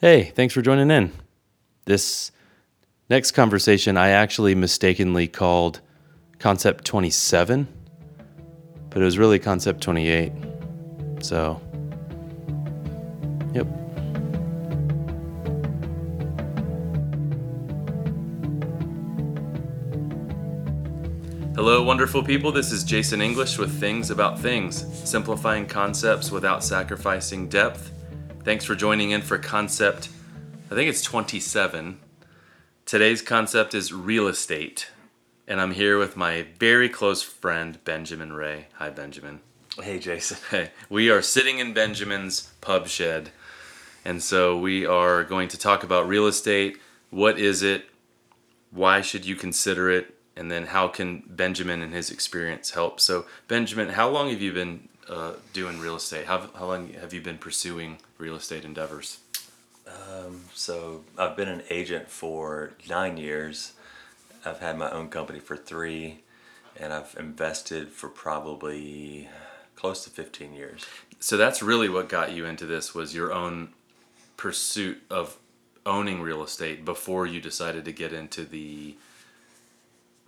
Hey, thanks for joining in. This next conversation I actually mistakenly called Concept 27, but it was really Concept 28. So, yep. Hello, wonderful people. This is Jason English with Things About Things, simplifying concepts without sacrificing depth. Thanks for joining in for concept, I think it's 27. Today's concept is real estate. And I'm here with my very close friend, Benjamin Ray. Hi, Benjamin. Hey, Jason. Hey, we are sitting in Benjamin's pub shed. And so we are going to talk about real estate. What is it? Why should you consider it? And then how can Benjamin and his experience help? So, Benjamin, how long have you been uh, doing real estate? How, how long have you been pursuing real estate endeavors? Um, so I've been an agent for nine years. I've had my own company for three, and I've invested for probably close to 15 years. So that's really what got you into this was your own pursuit of owning real estate before you decided to get into the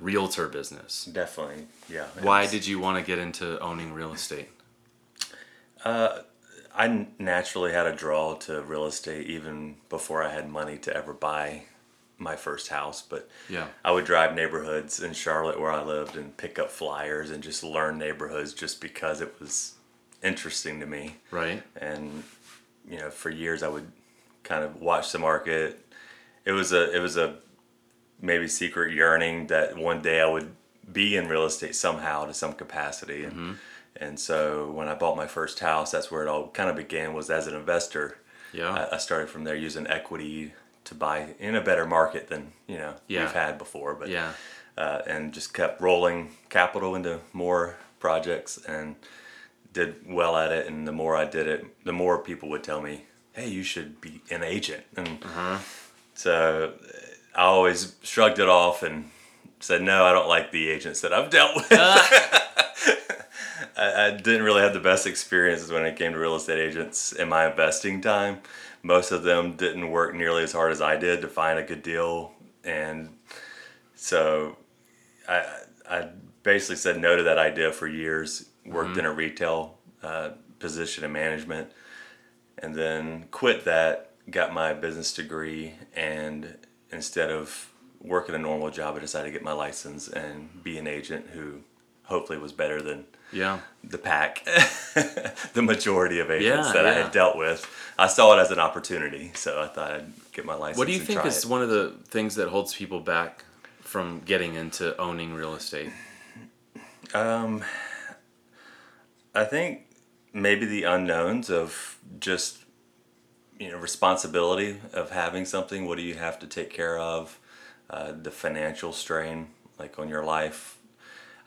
realtor business. Definitely, yeah. Why did you want to get into owning real estate? Uh, I naturally had a draw to real estate even before I had money to ever buy my first house. But Yeah. I would drive neighborhoods in Charlotte where I lived and pick up flyers and just learn neighborhoods just because it was interesting to me. Right? and you know for years I would kind of watch the market. It was a it was a maybe secret yearning that one day I would be in real estate somehow to some capacity and and so when I bought my first house that's where it all kind of began was as an investor. Yeah. I, I started from there using equity to buy in a better market than you know Yeah. we've had before but yeah. uh, and just kept rolling capital into more projects and did well at it. And the more I did it, the more people would tell me, "Hey, you should be an agent." And so uh, I always shrugged it off and said, "No, I don't like the agents that I've dealt with." I, I didn't really have the best experiences when it came to real estate agents in my investing time. Most of them didn't work nearly as hard as I did to find a good deal, and so I, I basically said no to that idea for years. Worked in a retail uh, position in management, and then quit that. Got my business degree, and instead of working a normal job, I decided to get my license and be an agent who hopefully was better than Yeah. the pack, the majority of agents Yeah, that I yeah. had dealt with. I saw it as an opportunity, so I thought I'd get my license. What do you think is it. one of the things that holds people back from getting into owning real estate? Um, I think maybe the unknowns of just you know responsibility of having something. What do you have to take care of? Uh, the financial strain, like on your life.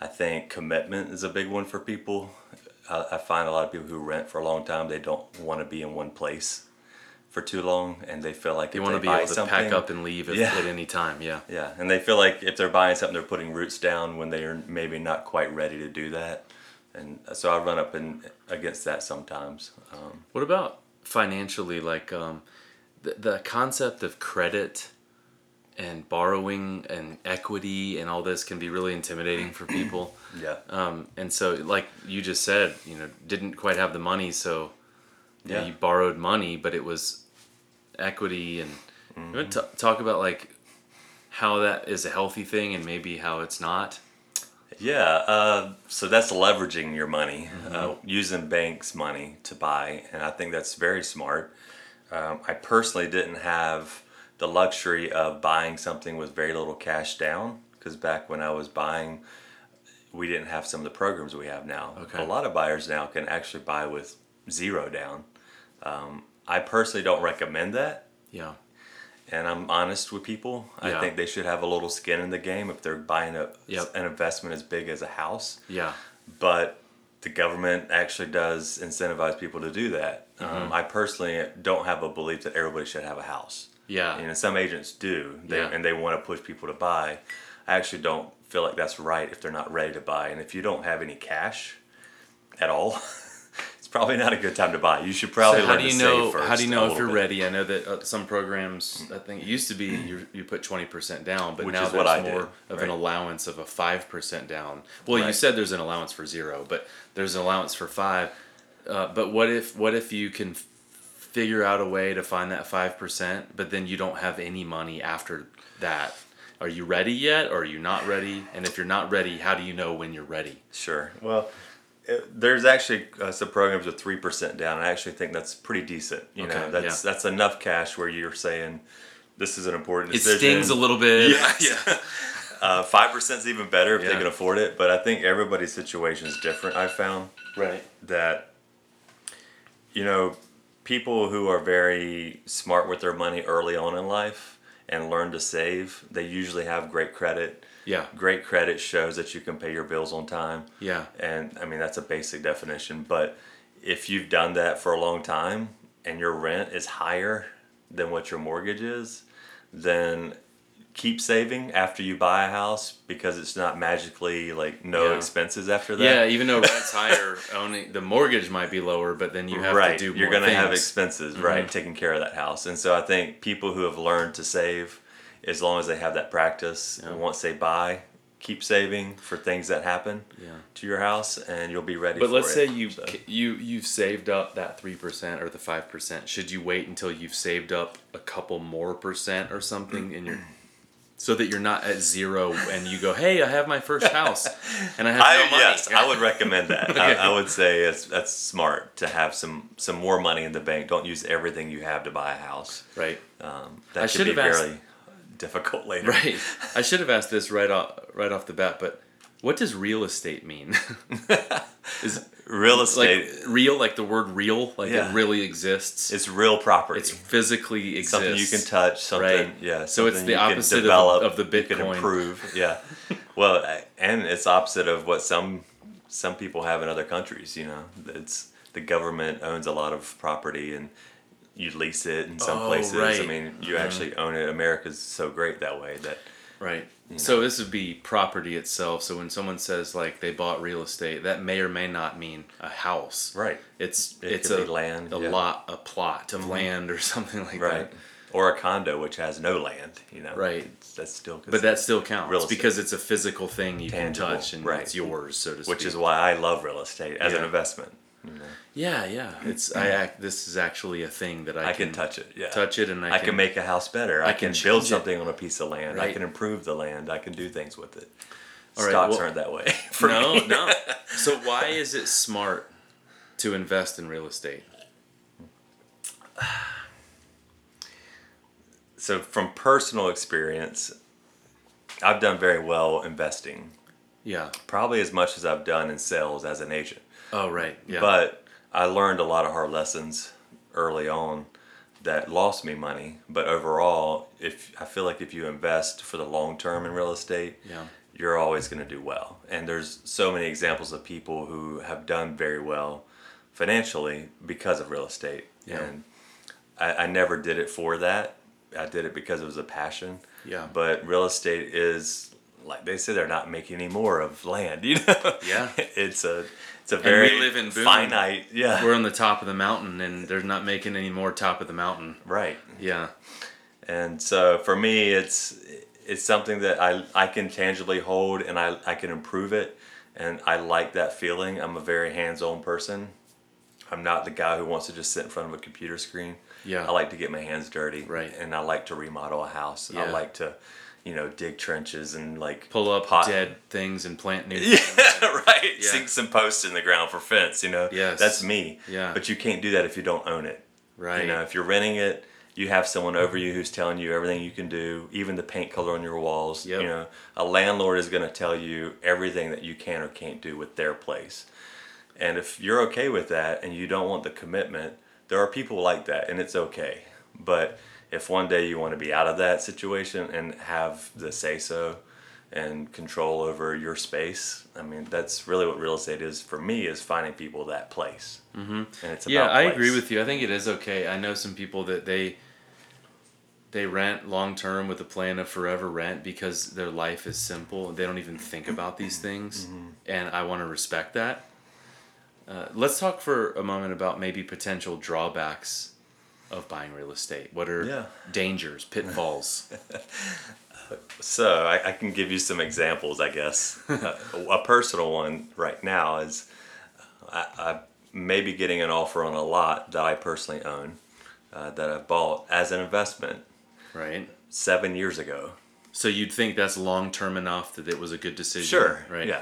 I think commitment is a big one for people. I, I find a lot of people who rent for a long time they don't want to be in one place for too long, and they feel like they want to be able to pack up and leave at, Yeah. at any time. Yeah. yeah, and they feel like if they're buying something, they're putting roots down when they are maybe not quite ready to do that. And so I run up in, against that sometimes. Um, What about financially? Like um, the, the concept of credit and borrowing and equity and all this can be really intimidating for people. yeah, Um, and so, like you just said, you know, didn't quite have the money, so you, know, Yeah. you borrowed money, but it was equity. And you Mm-hmm. talk about like how that is a healthy thing and maybe how it's not. yeah. Uh, so that's leveraging your money, uh, using banks' money to buy, and I think that's very smart. Um, I personally didn't have the luxury of buying something with very little cash down because back when I was buying, we didn't have some of the programs we have now. Okay. A lot of buyers now can actually buy with zero down. Um, I personally don't recommend that. Yeah. and I'm honest with people. Yeah. I think they should have a little skin in the game if they're buying a Yep. an investment as big as a house. Yeah. But the government actually does incentivize people to do that. Mm-hmm. Um, I personally don't have a belief that everybody should have a house. Yeah. You know, some agents do, they, Yeah. and they want to push people to buy. I actually don't feel like that's right if they're not ready to buy. And if you don't have any cash at all, it's probably not a good time to buy. You should probably so how do you know? first. how do you know if you're bit. ready? I know that uh, some programs, I think it used to be you you put twenty percent down, but Which now there's more did, of an allowance of a five percent down. Well, you said there's an allowance for zero, but there's an allowance for five. Uh, but what if what if you can figure out a way to find that five percent, but then you don't have any money after that? Are you ready yet, or are you not ready? And if you're not ready, how do you know when you're ready? Sure. Well, it, there's actually uh, some programs with three percent down. I actually think that's pretty decent. You know, Okay, that's that's enough cash where you're saying this is an important It stings a little bit. Yes. Uh, Five percent is even better if Yeah. they can afford it. But I think everybody's situation is different. I found right. that you know people who are very smart with their money early on in life and learn to save they usually have great credit Yeah. great credit shows that you can pay your bills on time Yeah. and i mean that's a basic definition but if you've done that for a long time and your rent is higher than what your mortgage is then keep saving after you buy a house because it's not magically like no Yeah. expenses after that Yeah, even though rent's higher, owning the mortgage might be lower, but then you have right to do you're gonna have things. expenses mm-hmm. right taking care of that house and so i think people who have learned to save as long as they have that practice Yeah. and once they buy keep saving for things that happen Yeah. to your house and you'll be ready But let's it. say you So- you you've saved up that three percent or the five percent. Should you wait until you've saved up a couple more percent or something in your so that you're not at zero and you go, hey, I have my first house and I have I, no money. yes, I would recommend that. Okay. I, I would say it's that's smart to have some some more money in the bank. Don't use everything you have to buy a house. right. Um, that I should be have asked- very difficult later. Right. I should have asked this right off right off the bat, but what does real estate mean? Is Real like estate, real, like the word real, like Yeah. it really exists. it's real property. It's physically exists. something you can touch. Something, Right. yeah. So it's the opposite of- develop, of the You can improve. Yeah. well, and it's opposite of what some some people have in other countries. You know, it's the government owns a lot of property and. You lease it in some Oh, places. I mean, you uh-huh. actually own it. America's so great that way that Right. So this would be property itself. So when someone says like they bought real estate, that may or may not mean a house. Right. It's It it's a land, a yeah. Mm-hmm. lot, a plot of land or something like right that. or a condo which has no land you know Right. That's still But that still counts because it's a physical thing you Tangible, can touch and right. it's yours, so to speak. which is why i love real estate as an investment you know. yeah, yeah. It's I act. This is actually a thing that I, i can touch it yeah touch it, and I, i can, make a house better i, I can, can build change it. something on a piece of land i can improve the land i can do things with it All right, stocks well- aren't that way for no, me. no. So why is it smart to invest in real estate? so from personal experience i've done very well investing Yeah. probably as much as i've done in sales as an agent Oh, right. Yeah. But I learned a lot of hard lessons early on that lost me money. But overall, if I feel like if you invest for the long term in real estate, Yeah. you're always going to do well. And there's so many examples of people who have done very well financially because of real estate. Yeah. And I, I never did it for that. I did it because it was a passion. Yeah. But real estate is like they say they're not making any more of land. You know. Yeah. it's a it's a we very live in Boone. finite. Yeah. We're on the top of the mountain, and they're not making any more top of the mountain. right. Yeah. And so for me, it's it's something that I I can tangibly hold and I I can improve it, and I like that feeling. I'm a very hands-on person. I'm not the guy who wants to just sit in front of a computer screen. Yeah. I like to get my hands dirty. Right. And I like to remodel a house. yeah. I like to, you know, dig trenches and like Pull up pot- dead things and plant new. Yeah, right. Yeah. Sink some posts in the ground for fence. You know. Yes. That's me. Yeah. But you can't do that if you don't own it. Right. You know, if you're renting it, you have someone over you who's telling you everything you can do, even the paint color on your walls. Yep. You know, a landlord is going to tell you everything that you can or can't do with their place. And if you're okay with that and you don't want the commitment, there are people like that and it's okay. But if one day you want to be out of that situation and have the say so and control over your space, I mean, that's really what real estate is for me is finding people that place. Mm-hmm. And it's Yeah, about I place. agree with you. I think it is okay. I know some people that they they rent long term with a plan of forever rent because their life is simple. They don't even think about these things, Mm-hmm. and I want to respect that. Uh, let's talk for a moment about maybe potential drawbacks of buying real estate. What are Yeah. dangers, pitfalls? So I, I can give you some examples, I guess. uh, a personal one right now is I, I may be getting an offer on a lot that I personally own uh, that I bought as an investment right? seven years ago. So you'd think that's long term enough that it was a good decision, Sure. right? Yeah.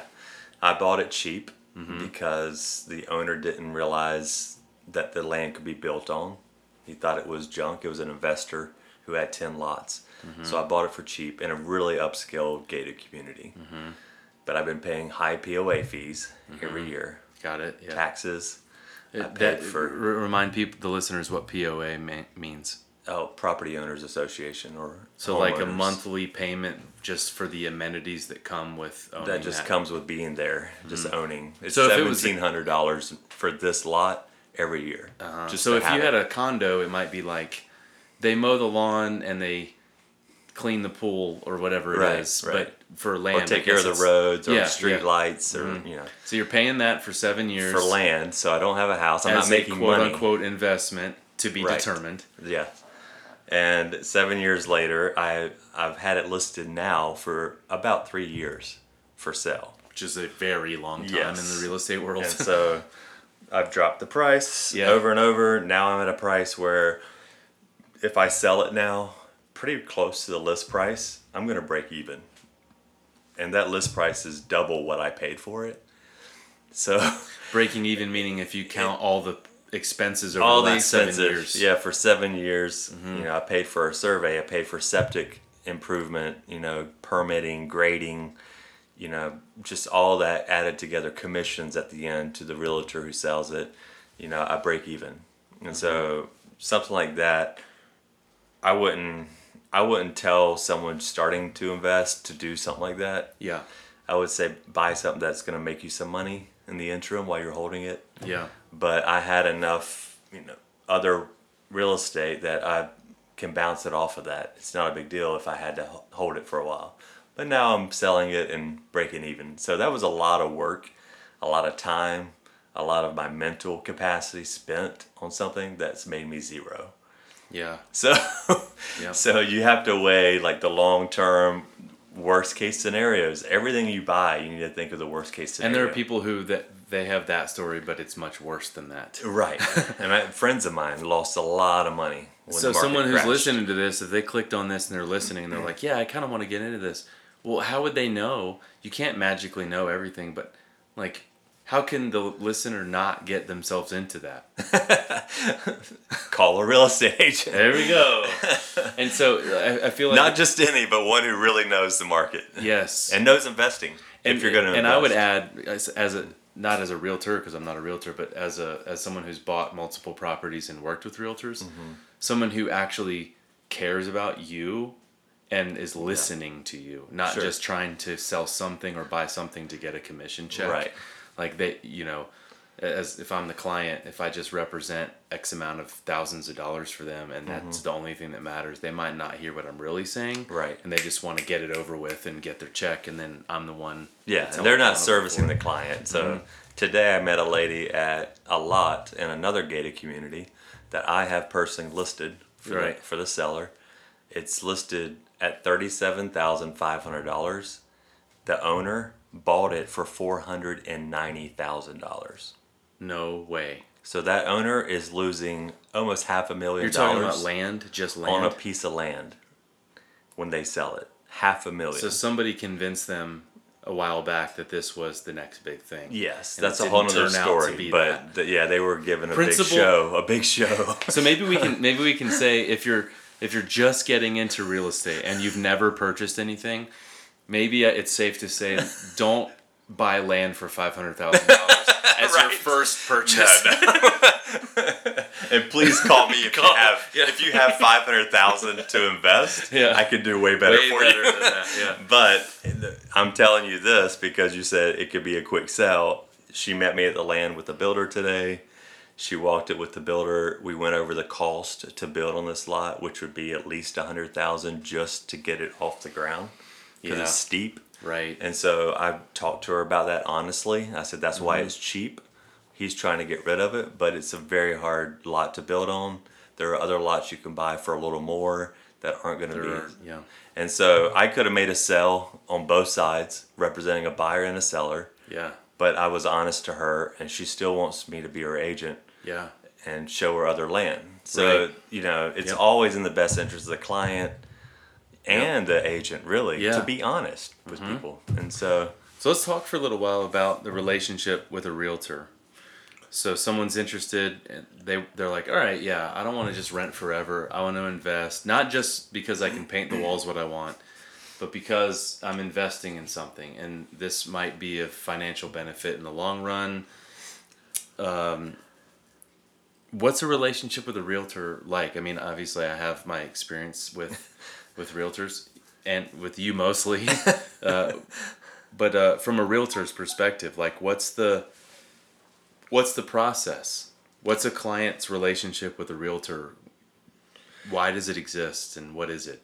I bought it cheap because the owner didn't realize that the land could be built on. He thought it was junk. It was an investor who had 10 lots. Mm-hmm. So I bought it for cheap in a really upscale gated community. Mm-hmm. But I've been paying high POA fees mm-hmm. every year, Got it. Yeah. taxes. I It- paid that, for- r- remind people, the listeners, what POA ma- means. Oh, Property Owners Association or So like a monthly payment just for the amenities that come with owning that just comes with being there, just owning. It's So it was- seventeen hundred dollars for this lot every year. Uh, Just so if you have had a condo, it might be like they mow the lawn and they clean the pool or whatever it is. Right, right. But for land, or take care of the roads or yeah, street yeah. Mm-hmm. lights or you know So you're paying that for seven years for land. So I don't have a house. I'm not making a quote money. unquote investment to be Right. determined. Yeah. And seven years later, I I've had it listed now for about three years for sale. Which is a very long time Yes. in the real estate world. And so I've dropped the price Yeah. over and over. Now I'm at a price where if I sell it now, pretty close to the list price, I'm going to break even. And that list price is double what I paid for it. So Breaking even meaning if you count all the expenses over all the the last seven expenses, years. Mm-hmm. yeah, for seven years, you know, I paid for a survey, I paid for septic improvement, you know, permitting, grading, you know, just all that added together, commissions at the end to the realtor who sells it, you know, I break even. And so mm-hmm. something like that, I wouldn't, I wouldn't tell someone starting to invest to do something like that. Yeah. I would say buy something that's going to make you some money in the interim while you're holding it Yeah. but I had enough, you know, other real estate that I can bounce it off of that. It's not a big deal if I had to hold it for a while. But now I'm selling it and breaking even. So that was a lot of work, a lot of time, a lot of my mental capacity spent on something that's made me zero. Yeah. So Yeah. so you have to weigh like the long term worst case scenarios. Everything you buy, you need to think of the worst case scenario. And there are people who that they have that story, but it's much worse than that. Right. and my, friends of mine lost a lot of money. So someone who's crashed. listening to this, if they clicked on this and they're listening, and they're mm-hmm. like, "Yeah, I kind of want to get into this." Well, how would they know? You can't magically know everything, but like, how can the listener not get themselves into that? call a real estate agent. There we go. and so I, I feel like Not just any, but one who really knows the market yes, and knows investing. and, if you're going to, and I would add as, as a not as a realtor because I'm not a realtor, but as a as someone who's bought multiple properties and worked with realtors, Mm-hmm. someone who actually cares about you and is listening to you, not Sure. just trying to sell something or buy something to get a commission check. Right. Like they, you know, as if I'm the client, if I just represent X amount of thousands of dollars for them and that's the only thing that matters, they might not hear what I'm really saying. Mm-hmm. Right. And they just want to get it over with and get their check, and then I'm the one. Yeah, and they're not servicing the client. So Mm-hmm. today I met a lady at a lot in another gated community that I have personally listed for, Right. the, for the seller. It's listed at thirty-seven thousand five hundred dollars. The owner bought it for four hundred and ninety thousand dollars. No way. So that owner is losing almost half a 1000000 You're talking about dollars land, just on a piece of land when they sell it. Half a million. so somebody convinced them a while back that this was the next big thing. Yes, And that's it a whole didn't other turn out to story. be But th- yeah, they were given a Principal- big show, a big show. So maybe we can maybe we can say if you're if you're just getting into real estate and you've never purchased anything, maybe uh, it's safe to say don't buy land for five hundred thousand dollars as your first purchase. and please call me if Call- you have yeah. if you have five hundred thousand to invest. Yeah. I could do way better Way for better you. than that. Yeah. But I'm telling you this because you said it could be a quick sell. She met me at the land with the builder today. She walked it with the builder. We went over the cost to build on this lot, which would be at least a hundred thousand just to get it off the ground because Yeah. it's steep. Right. And so I talked to her about that honestly. I said that's why Mm-hmm. it's cheap. he's trying to get rid of it, but it's a very hard lot to build on. There are other lots you can buy for a little more that aren't going to be. are, yeah. And so I could have made a sell on both sides, representing a buyer and a seller, Yeah. but I was honest to her, and she still wants me to be her agent Yeah. and show her other land. So, Right. you know, it's Yep. always in the best interest of the client and the agent, really, Yeah. Mm-hmm. to be honest with people. And so, So let's talk for a little while about the relationship with a realtor. So someone's interested, and they they're like, all right, yeah, I don't want to just rent forever. I want to invest, not just because I can paint the walls what I want, but because I'm investing in something, and this might be a financial benefit in the long run. Um, what's a relationship with a realtor like? I mean, obviously, I have my experience with with realtors, and with you mostly. uh, but uh, from a realtor's perspective, like what's the what's the process? What's a client's relationship with a realtor? Why does it exist, and what is it?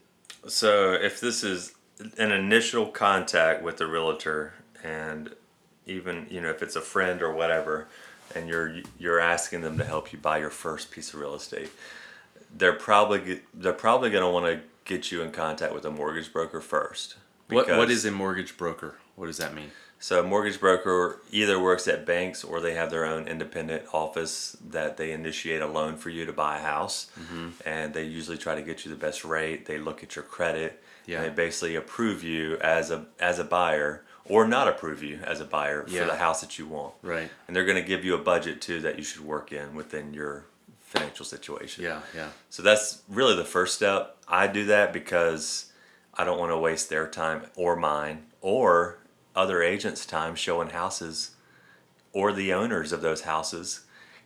so if this is an initial contact with the realtor, and even you know if it's a friend or whatever, and you're you're asking them to help you buy your first piece of real estate, they're probably they're probably going to want to get you in contact with a mortgage broker first. What what is a mortgage broker? What does that mean? So a mortgage broker either works at banks or they have their own independent office that they initiate a loan for you to buy a house, Mm-hmm. and they usually try to get you the best rate. They look at your credit, Yeah. and they basically approve you as a as a buyer or not approve you as a buyer Yeah. for the house that you want. Right. And they're going to give you a budget too that you should work in within your financial situation. Yeah. Yeah. So that's really the first step. I do that because I don't want to waste their time or mine or other agents' time showing houses or the owners of those houses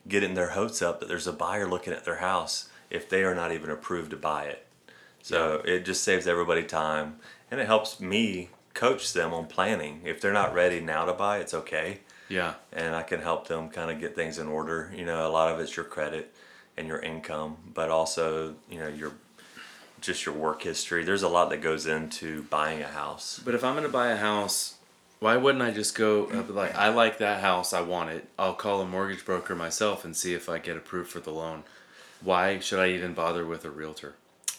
getting their hopes up that there's a buyer looking at their house if they are not even approved to buy it. So it just saves everybody time and it helps me coach them on planning. If they're not ready now to buy, it's okay Yeah. and I can help them kind of get things in order. You know, a lot of it's your credit and your income, but also you know your just your work history. There's a lot that goes into buying a house. But if I'm gonna buy a house, why wouldn't I just go uh, like I like that house, I want it. I'll call a mortgage broker myself and see if I get approved for the loan. Why should I even bother with a realtor?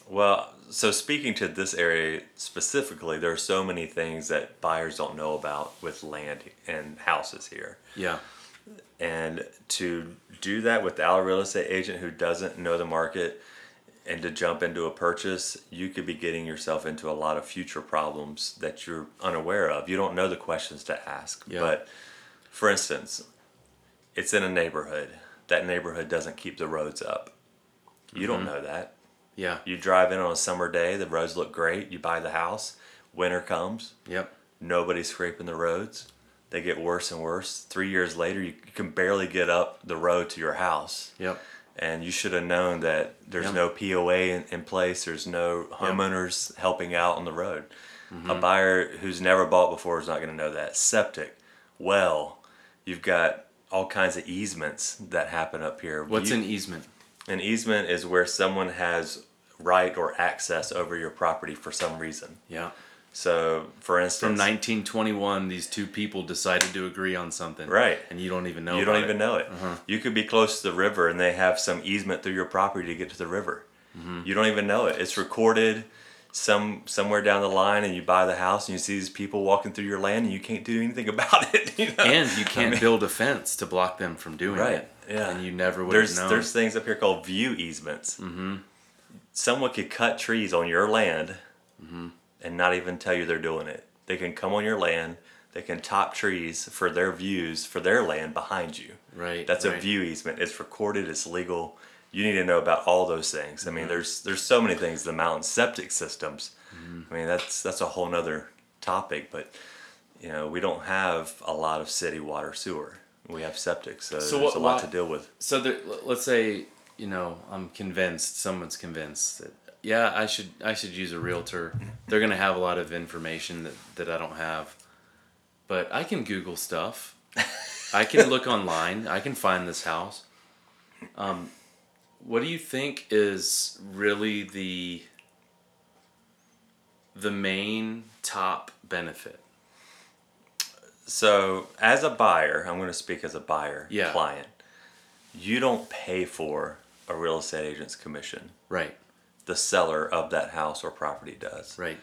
Well, so speaking to this area specifically, there are so many things that buyers don't know about with land and houses here. Yeah. And to do that without a real estate agent who doesn't know the market and to jump into a purchase, you could be getting yourself into a lot of future problems that you're unaware of. You don't know the questions to ask. Yeah. But for instance, it's in a neighborhood. That neighborhood doesn't keep the roads up. You don't mm-hmm. know that. Yeah. You drive in on a summer day, the roads look great, you buy the house, winter comes, Yep. nobody's scraping the roads. They get worse and worse. Three years later, you can barely get up the road to your house. Yep. And you should have known that there's Yeah. no POA in, in place, there's no homeowners helping out on the road. Mm-hmm. A buyer who's never bought before is not going to know that. Septic, well, you've got all kinds of easements that happen up here. What's You- an easement? An easement is where someone has right or access over your property for some reason. Yeah. So, for instance, From 1921, these two people decided to agree on something. Right. And you don't even know. you don't even it. know it. Uh-huh. You could be close to the river and they have some easement through your property to get to the river. Mm-hmm. You don't even know it. It's recorded some somewhere down the line, and you buy the house and you see these people walking through your land, and you can't do anything about it. You know? And you can't build a fence to block them from doing it. Right, it. Yeah. And you never would have there's known. there's things up here called view easements. Mm-hmm. Someone could cut trees on your land Mm-hmm. and not even tell you they're doing it. They can come on your land. They can top trees for their views for their land behind you. right. That's a view easement. It's recorded. It's legal. You need to know about all those things. I Mm-hmm. mean, there's there's so many things. The mountain septic systems. Mm-hmm. I mean, that's that's a whole nother topic. But you know, we don't have a lot of city water sewer. We have septic, so, So there's what- a lot why- to deal with. So there, let's say you know I'm convinced someone's convinced that yeah I should I should use a realtor. They're gonna have a lot of information that, that I don't have, but I can Google stuff. I can look online. I can find this house. Um, what do you think is really the the main top benefit? So, as a buyer, I'm going to speak as a buyer Yeah. client. You don't pay for a real estate agent's commission. Right. The seller of that house or property does. Right.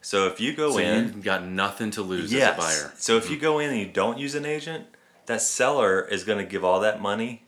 So if you go So in, you've got nothing to lose yes. as a buyer. So if you mm-hmm. go in and you don't use an agent, that seller is going to give all that money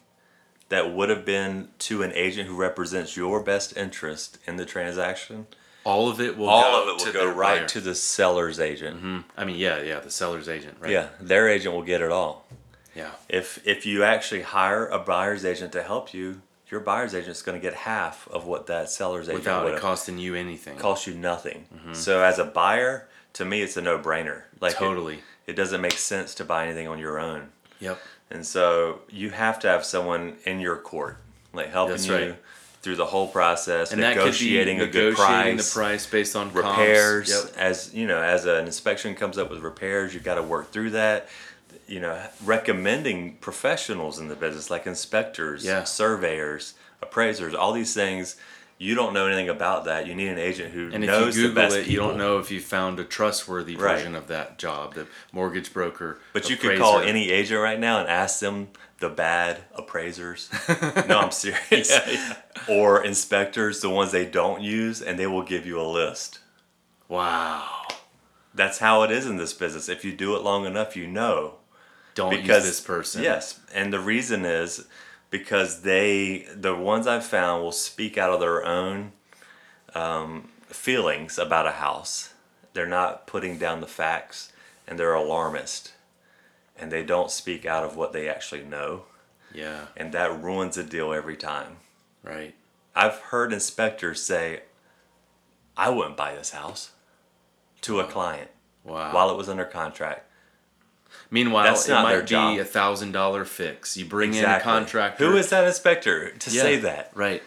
that would have been to an agent who represents your best interest in the transaction. All of it will all go of it will go right buyer. to the seller's agent. Mhm. I mean, yeah, yeah, the seller's agent, right? Yeah, their agent will get it all. Yeah. If if you actually hire a buyer's agent to help you, your buyer's agent is going to get half of what that seller's agent Without would it costing you anything. cost you nothing. So as a buyer, to me, it's a no-brainer. Like it- totally. it, doesn't make sense to buy anything on your own, Yep. and so you have to have someone in your court, like helping That's you right. Through the whole process, And that could be negotiating a good negotiating price, the price based on repairs. Yep. As you know, as an inspection comes up with repairs, you've got to work through that. You know, recommending professionals in the business like inspectors, Yeah. surveyors, appraisers, all these things. You don't know anything about that. You need an agent who And if knows you the best it, you people. don't know if you found a trustworthy Right. version of that job, the mortgage broker. But you could call any agent right now and ask them the bad appraisers. no, I'm serious. Yeah, yeah. Or inspectors, the ones they don't use, and they will give you a list. Wow. That's how it is in this business. If you do it long enough, you know. Don't Because use this person. Yes, and the reason is because they, the ones I've found, will speak out of their own um, feelings about a house. They're not putting down the facts, and they're alarmist, and they don't speak out of what they actually know. Yeah. and that ruins a deal every time. Right. I've heard inspectors say, I wouldn't buy this house to a client Wow. while it was under contract. Meanwhile, That's it not might be a thousand dollar fix. You bring in a contractor. Who is that inspector to Yeah, say that? Right.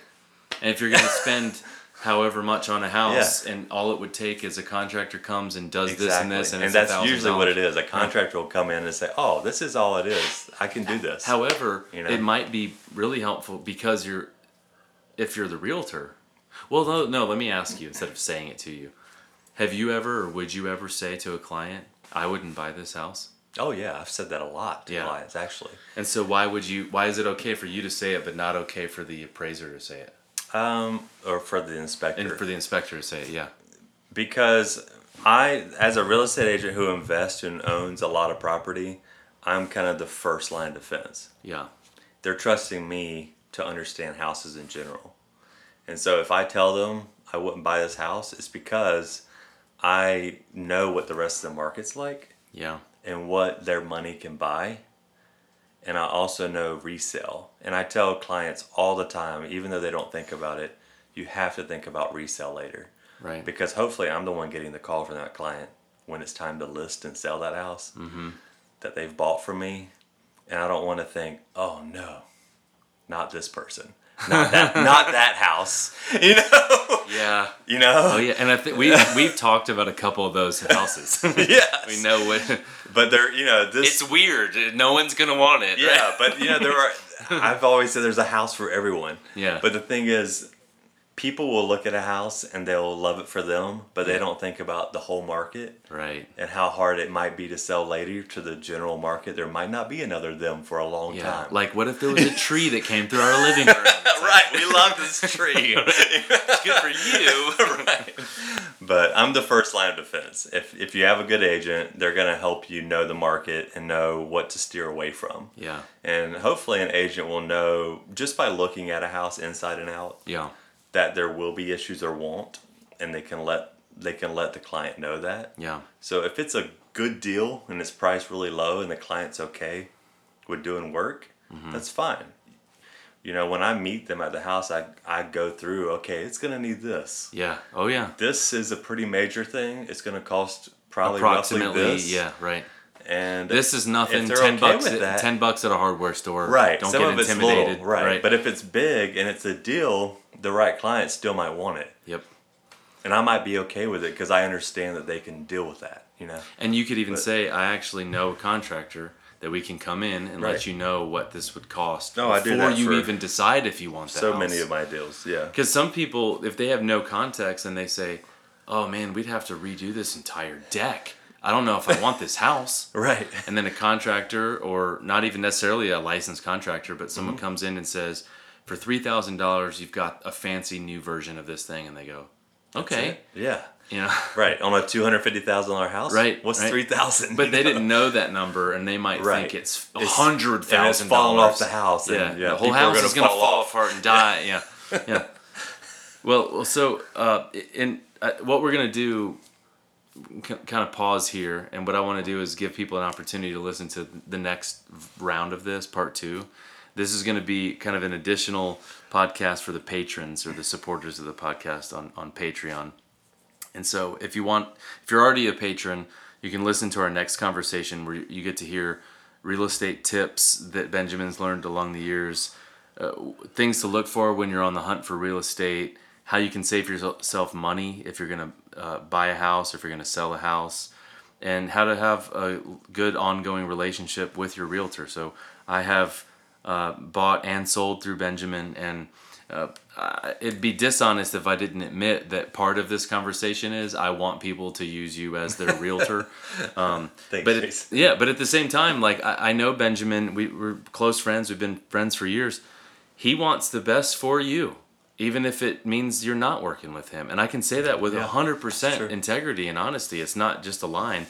And if you're going to spend however much on a house, and all it would take is a contractor comes and does this and this, and, it's that's usually what it is. A contractor will come in and say, "Oh, this is all it is. I can do this." However, You know? it might be really helpful because you're, if you're the realtor. Well, no, no. Let me ask you instead of saying it to you. Have you ever, or would you ever say to a client, "I wouldn't buy this house"? oh yeah, I've said that a lot to Yeah. clients actually. And so, why would you? Why is it okay for you to say it, but not okay for the appraiser to say it, Um, or for the inspector. and for the inspector to say it? Yeah. because I, as a real estate agent who invests and owns a lot of property, I'm kind of the first line defense. Yeah. They're trusting me to understand houses in general. And so if I tell them I wouldn't buy this house, it's because I know what the rest of the market's like Yeah. and what their money can buy. And I also know resale. And I tell clients all the time, even though they don't think about it, you have to think about resale later Right. because hopefully I'm the one getting the call from that client when it's time to list and sell that house mm-hmm. that they've bought from me, and I don't want to think, oh no, not this person, not that, not that house, you know, Yeah. you know, Oh yeah, and I think we we've talked about a couple of those houses. yeah we know what but they're you know this, it's weird. No one's gonna want it. yeah, right? but you know there are. I've always said there's a house for everyone. Yeah. But the thing is, people will look at a house and they'll love it for them, but they Yeah. don't think about the whole market. right. and how hard it might be to sell later to the general market. There might not be another them for a long Yeah. time. Like, what if there was a tree that came through our living room? Like, right, we love this tree. It's good for you. right. But I'm the first line of defense. If if you have a good agent, they're gonna help you know the market and know what to steer away from. Yeah. And hopefully an agent will know just by looking at a house inside and out Yeah. That there will be issues or won't and they can let they can let the client know that. Yeah. So if it's a good deal and it's priced really low and the client's okay with doing work, Mm-hmm. that's fine. You know, when I meet them at the house, I, I go through, okay, it's going to need this. Yeah. Oh yeah. This is a pretty major thing. It's going to cost probably roughly Approximately. this. Yeah. Right. And This is nothing. Ten okay bucks. At, that- Ten bucks at a hardware store. right, Don't some get intimidated. little, right. But if it's big and it's a deal, the right client still might want it. yep. And I might be okay with it because I understand that they can deal with that, you know? And you could even But- say, I actually know a contractor that we can come in and let you know what this would cost No, I do before you even decide if you want that. So many of my deals, yeah. Because some people, if they have no context and they say, "Oh man, we'd have to redo this entire deck," I don't know if I want this house. Right. And then a contractor, or not even necessarily a licensed contractor, but Mm-hmm. someone comes in and says, for three thousand dollars, you've got a fancy new version of this thing, and they go, okay, Yeah. you know. Right. On a two hundred fifty thousand dollar house. Right, What's right. three thousand? But they didn't know that number, and they might Right. think it's a It's- hundred it's falling off the house. Yeah, And, yeah. the whole people house is gonna fall fall apart and die. Yeah, yeah. Well, well, so uh, in uh, what we're gonna do, c- kind of pause here, and what I want to do is give people an opportunity to listen to the next round of this, part two. This is going to be kind of an additional podcast for the patrons or the supporters of the podcast on on Patreon. And so, if you want, if you're already a patron, you can listen to our next conversation where you get to hear real estate tips that Benjamin's learned along the years, uh, things to look for when you're on the hunt for real estate, how you can save yourself money if you're going to uh, buy a house, or if you're going to sell a house, and how to have a good ongoing relationship with your realtor. So, I have uh, bought and sold through Benjamin, and uh, it'd be dishonest if I didn't admit that part of this conversation is I want people to use you as their realtor. Um, Thanks, but it- yeah, but at the same time, like I, I know Benjamin, we, we're close friends. We've been friends for years. He wants the best for you, even if it means you're not working with him. And I can say that with Yeah, 100% integrity and honesty. It's not just a line.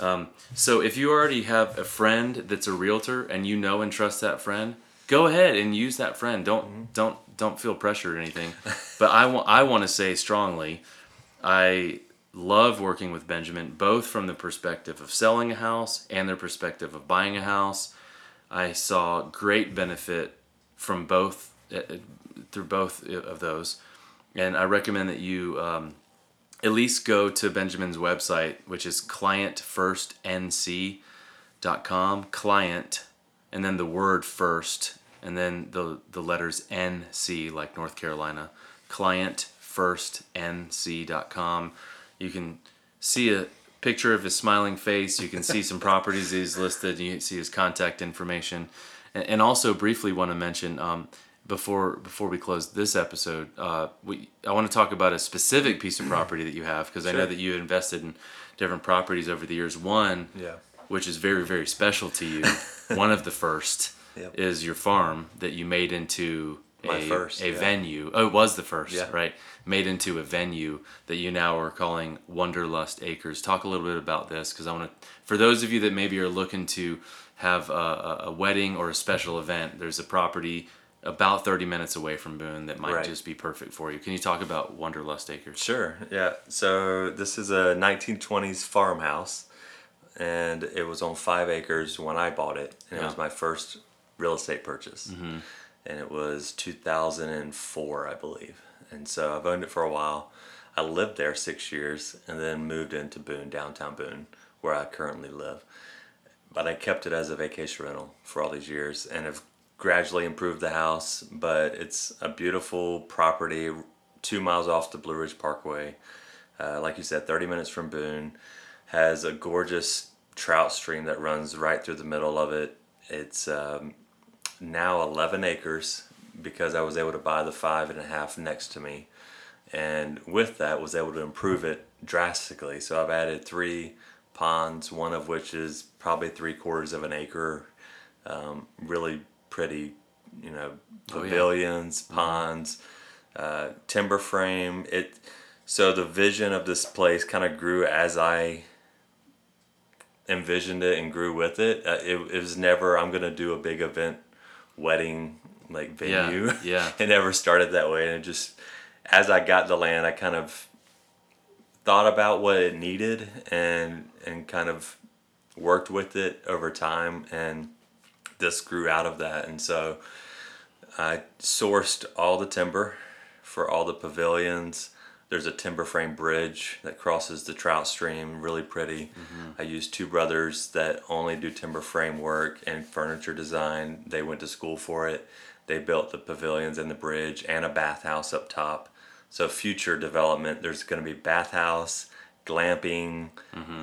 Um, so if you already have a friend that's a realtor and you know and trust that friend, go ahead and use that friend. Don't Mm-hmm. don't don't feel pressure or anything. but I want I want to say strongly, I love working with Benjamin both from the perspective of selling a house and their perspective of buying a house. I saw great benefit from both uh, uh, through both of those, and I recommend that you um, at least go to Benjamin's website, which is clientfirstnc.com. Client, and then the word first, and then the the letters NC like North Carolina. Clientfirstnc.com. You can see a picture of his smiling face. You can see some properties he's listed. You see his contact information, and, and also briefly want to mention um, before before we close this episode, uh, we I want to talk about a specific piece of property that you have because I know that you invested in different properties over the years. One, Yeah. which is very very special to you, one of the first Yep. is your farm that you made into My a, first, a yeah. venue. Oh, it was the first, Yeah. right? Made into a venue that you now are calling Wonderlust Acres. Talk a little bit about this because I want to, for those of you that maybe are looking to have a, a wedding or a special event, there's a property about 30 minutes away from Boone that might Right. just be perfect for you. Can you talk about Wonderlust Acres? Sure. Yeah. So this is a 1920s farmhouse, and it was on five acres when I bought it, and it was my first real estate purchase, mm-hmm. and it was 2004, I believe. And so I've owned it for a while. I lived there six years, and then moved into Boone, downtown Boone, where I currently live. But I kept it as a vacation rental for all these years, and have gradually improved the house. But it's a beautiful property, two miles off the Blue Ridge Parkway. Uh, like you said, 30 minutes from Boone. Has a gorgeous trout stream that runs right through the middle of it. It's um, now 11 acres because I was able to buy the five and a half next to me. And with that, was able to improve it drastically. So I've added three ponds, one of which is probably three quarters of an acre. Um, really pretty, you know, Oh, yeah. pavilions, ponds, uh, timber frame. It so the vision of this place kind of grew as I envisioned it and grew with it. Uh, it, it was never I'm gonna do a big event, wedding like Yeah, venue. yeah. it never started that way, and it just as I got the land, I kind of thought about what it needed and and kind of worked with it over time and this grew out of that and so I sourced all the timber for all the pavilions. There's a timber frame bridge that crosses the trout stream, really pretty. Mm-hmm. I used two brothers that only do timber frame work and furniture design. They went to school for it. They built the pavilions and the bridge and a bathhouse up top. So future development, there's going to be bathhouse, glamping,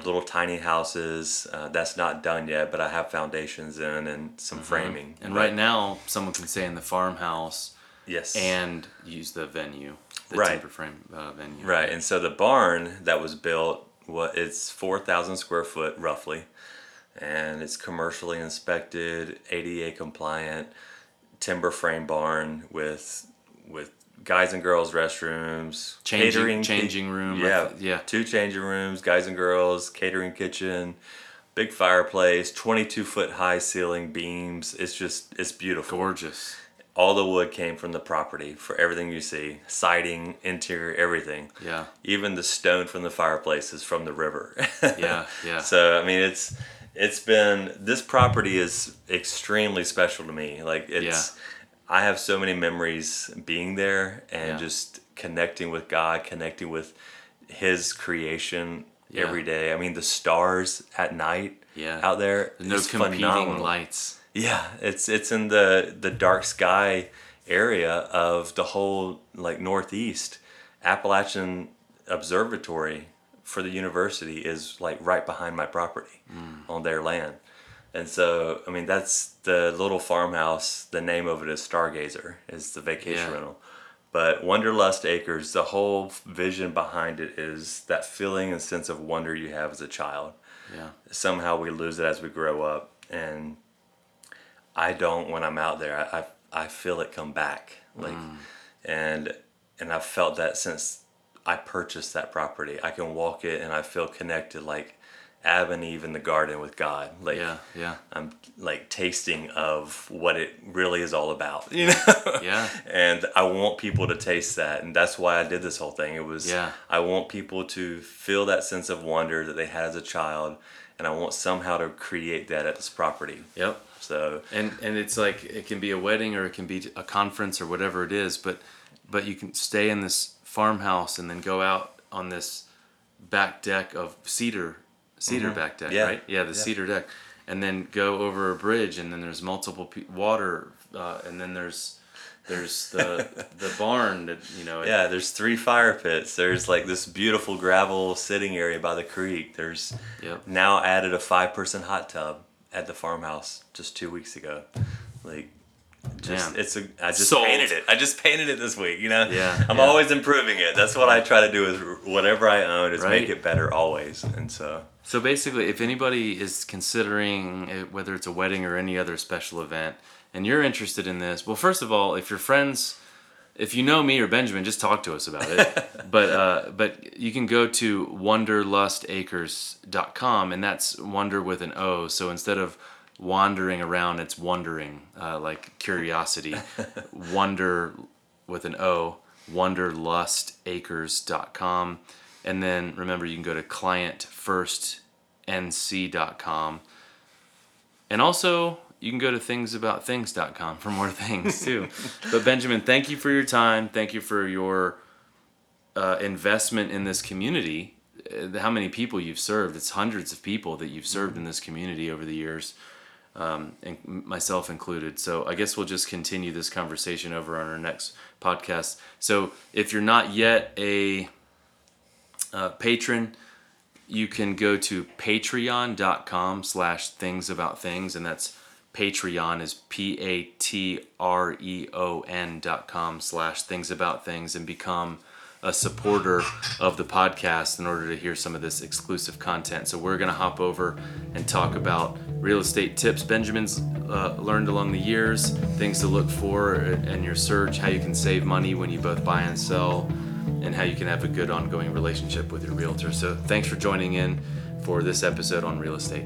little tiny houses. Uh, that's not done yet, but I have foundations in and some framing. And But- right now, someone can stay in the farmhouse yes, and use the venue, the Right. timber frame uh, venue. Right, and so the barn that was built what it's 4,000 square foot roughly, and it's commercially inspected, ADA compliant, timber frame barn with with guys and girls restrooms, Changing- catering, changing room, yeah, with- yeah. two changing rooms, guys and girls, catering kitchen, big fireplace, 22 foot high ceiling beams. It's just it's beautiful Gorgeous. all the wood came from the property for everything you see siding interior everything Yeah. even the stone from the fireplace is from the river Yeah. Yeah. so i mean it's it's been this property is extremely special to me like it's i have so many memories being there and Yeah. just connecting with god connecting with his creation Yeah. every day i mean the stars at night Yeah. out there no competing phenomenal. lights. Yeah, it's it's in the the dark sky area of the whole like northeast. Appalachian Observatory for the university is like right behind my property mm. on their land. And so, I mean, that's the little farmhouse. The name of it is Stargazer, is the vacation Yeah. rental. But Wonderlust Acres, the whole vision behind it is that feeling and sense of wonder you have as a child Yeah. somehow we lose it as we grow up and i don't when i'm out there i, I, I feel it come back like mm. and and i've felt that since i purchased that property i can walk it and i feel connected like Ab and Eve in the garden with God. Like Yeah. Yeah. I'm like tasting of what it really is all about. You know? Yeah. and I want people to taste that, and that's why I did this whole thing. It was Yeah. I want people to feel that sense of wonder that they had as a child, and I want somehow to create that at this property. Yep. So and and it's like it can be a wedding or it can be a conference or whatever it is but but you can stay in this farmhouse and then go out on this back deck of cedar cedar back deck Mm-hmm. Yeah. right yeah the Yeah. cedar deck and then go over a bridge and then there's multiple pe- water uh, and then there's there's the the barn that you know yeah, there's three fire pits. There's like this beautiful gravel sitting area by the creek. There's Yep. now added a five person hot tub at the farmhouse just two weeks ago. Like just Damn. it's a I just Sold. painted it. I just painted it this week, you know? Yeah, I'm yeah. always improving it. That's what I try to do with whatever I own is Right. make it better always. And so So basically, if anybody is considering it, whether it's a wedding or any other special event, and you're interested in this, well, first of all, if your friends, if you know me or Benjamin, just talk to us about it. but uh, but you can go to wonderlustacres.com, and that's wonder with an O. So instead of wandering around, it's wondering, uh, like curiosity. wonder with an O, wonderlustacres.com. And then remember, you can go to clientfirstnc.com. And also, you can go to thingsaboutthings.com for more things too. but Benjamin, thank you for your time. Thank you for your uh, investment in this community. Uh, how many people you've served? It's hundreds of people that you've served in this community over the years, um, and myself included. So I guess we'll just continue this conversation over on our next podcast. So if you're not yet a uh, patron, you can go to patreon.com slash things about things and that's patreon is p-a-t-r-e-o-n dot com slash things about things and become a supporter of the podcast in order to hear some of this exclusive content so we're going to hop over and talk about real estate tips benjamin's uh, learned along the years things to look for in your search how you can save money when you both buy and sell and how you can have a good ongoing relationship with your realtor. So, thanks for joining in for this episode on real estate.